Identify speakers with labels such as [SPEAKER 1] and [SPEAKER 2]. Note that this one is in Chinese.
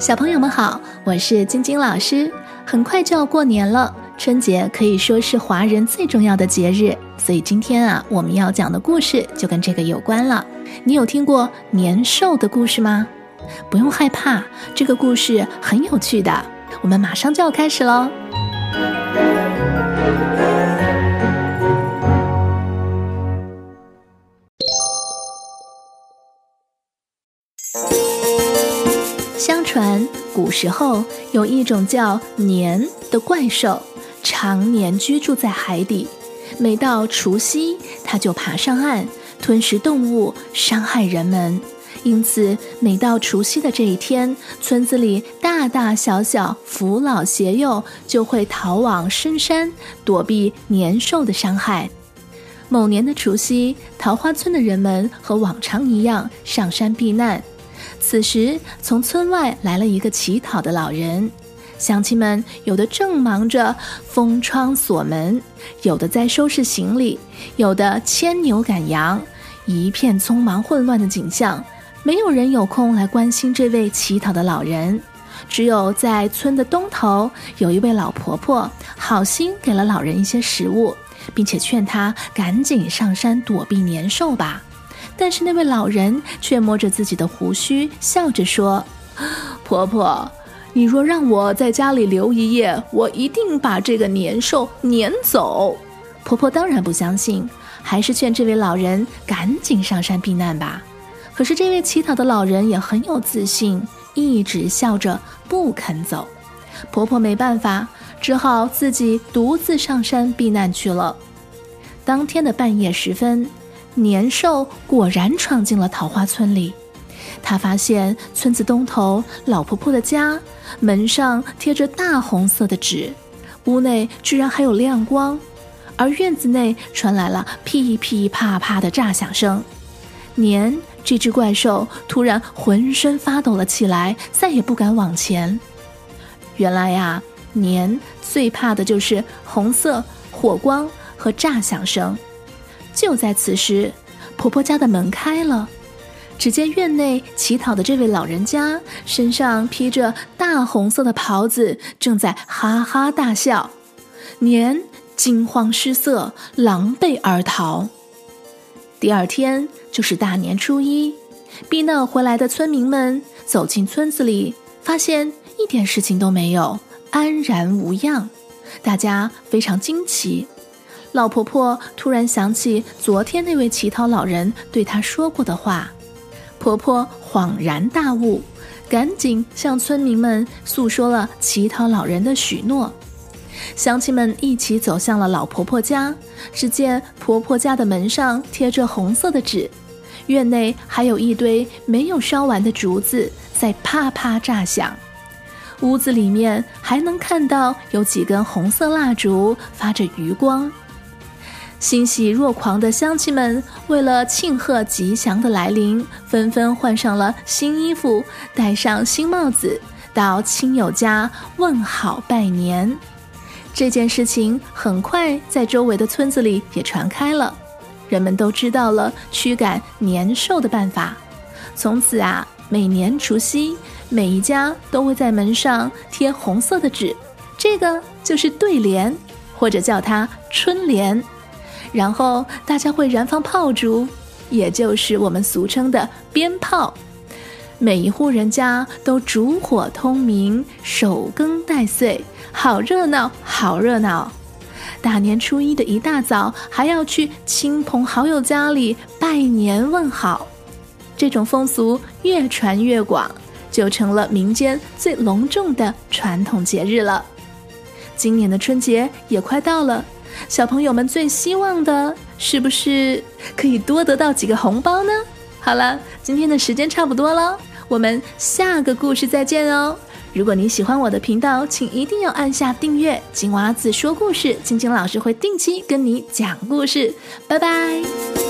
[SPEAKER 1] 小朋友们好，我是晶晶老师。很快就要过年了，春节可以说是华人最重要的节日，所以今天啊，我们要讲的故事就跟这个有关了。你有听过年兽的故事吗？不用害怕，这个故事很有趣的。我们马上就要开始喽。传古时候有一种叫年的怪兽，常年居住在海底。每到除夕，它就爬上岸，吞食动物，伤害人们。因此，每到除夕的这一天，村子里大大小小、扶老携幼就会逃往深山，躲避年兽的伤害。某年的除夕，桃花村的人们和往常一样上山避难。此时，从村外来了一个乞讨的老人，乡亲们有的正忙着封窗锁门，有的在收拾行李，有的牵牛赶羊，一片匆忙混乱的景象，没有人有空来关心这位乞讨的老人。只有在村的东头，有一位老婆婆，好心给了老人一些食物，并且劝他赶紧上山躲避年兽吧。但是那位老人却摸着自己的胡须，笑着说：“婆婆，你若让我在家里留一夜，我一定把这个年兽撵走。”婆婆当然不相信，还是劝这位老人赶紧上山避难吧。可是这位乞讨的老人也很有自信，一直笑着不肯走。婆婆没办法，只好自己独自上山避难去了。当天的半夜时分。年兽果然闯进了桃花村里，他发现村子东头老婆婆的家门上贴着大红色的纸，屋内居然还有亮光，而院子内传来了噼噼啪啪的炸响声。年这只怪兽突然浑身发抖了起来，再也不敢往前。原来呀，年最怕的就是红色火光和炸响声。就在此时，婆婆家的门开了，只见院内乞讨的这位老人家身上披着大红色的袍子，正在哈哈大笑。年惊慌失色，狼狈而逃。第二天就是大年初一，避难回来的村民们走进村子里，发现一点事情都没有，安然无恙，大家非常惊奇。老婆婆突然想起昨天那位乞讨老人对她说过的话，婆婆恍然大悟，赶紧向村民们诉说了乞讨老人的许诺。乡亲们一起走向了老婆婆家，只见婆婆家的门上贴着红色的纸，院内还有一堆没有烧完的竹子在啪啪炸响，屋子里面还能看到有几根红色蜡烛发着余光。欣喜若狂的乡亲们，为了庆贺吉祥的来临，纷纷换上了新衣服，戴上新帽子，到亲友家问好拜年。这件事情很快在周围的村子里也传开了，人们都知道了驱赶年兽的办法。从此啊，每年除夕，每一家都会在门上贴红色的纸，这个就是对联，或者叫它春联。然后大家会燃放炮竹，也就是我们俗称的鞭炮。每一户人家都烛火通明，守更待岁，好热闹，好热闹。大年初一的一大早，还要去亲朋好友家里拜年问好。这种风俗越传越广，就成了民间最隆重的传统节日了。今年的春节也快到了。小朋友们最希望的是不是可以多得到几个红包呢？好了，今天的时间差不多了，我们下个故事再见哦！如果你喜欢我的频道，请一定要按下订阅。金娃子说故事，晶晶老师会定期跟你讲故事，拜拜。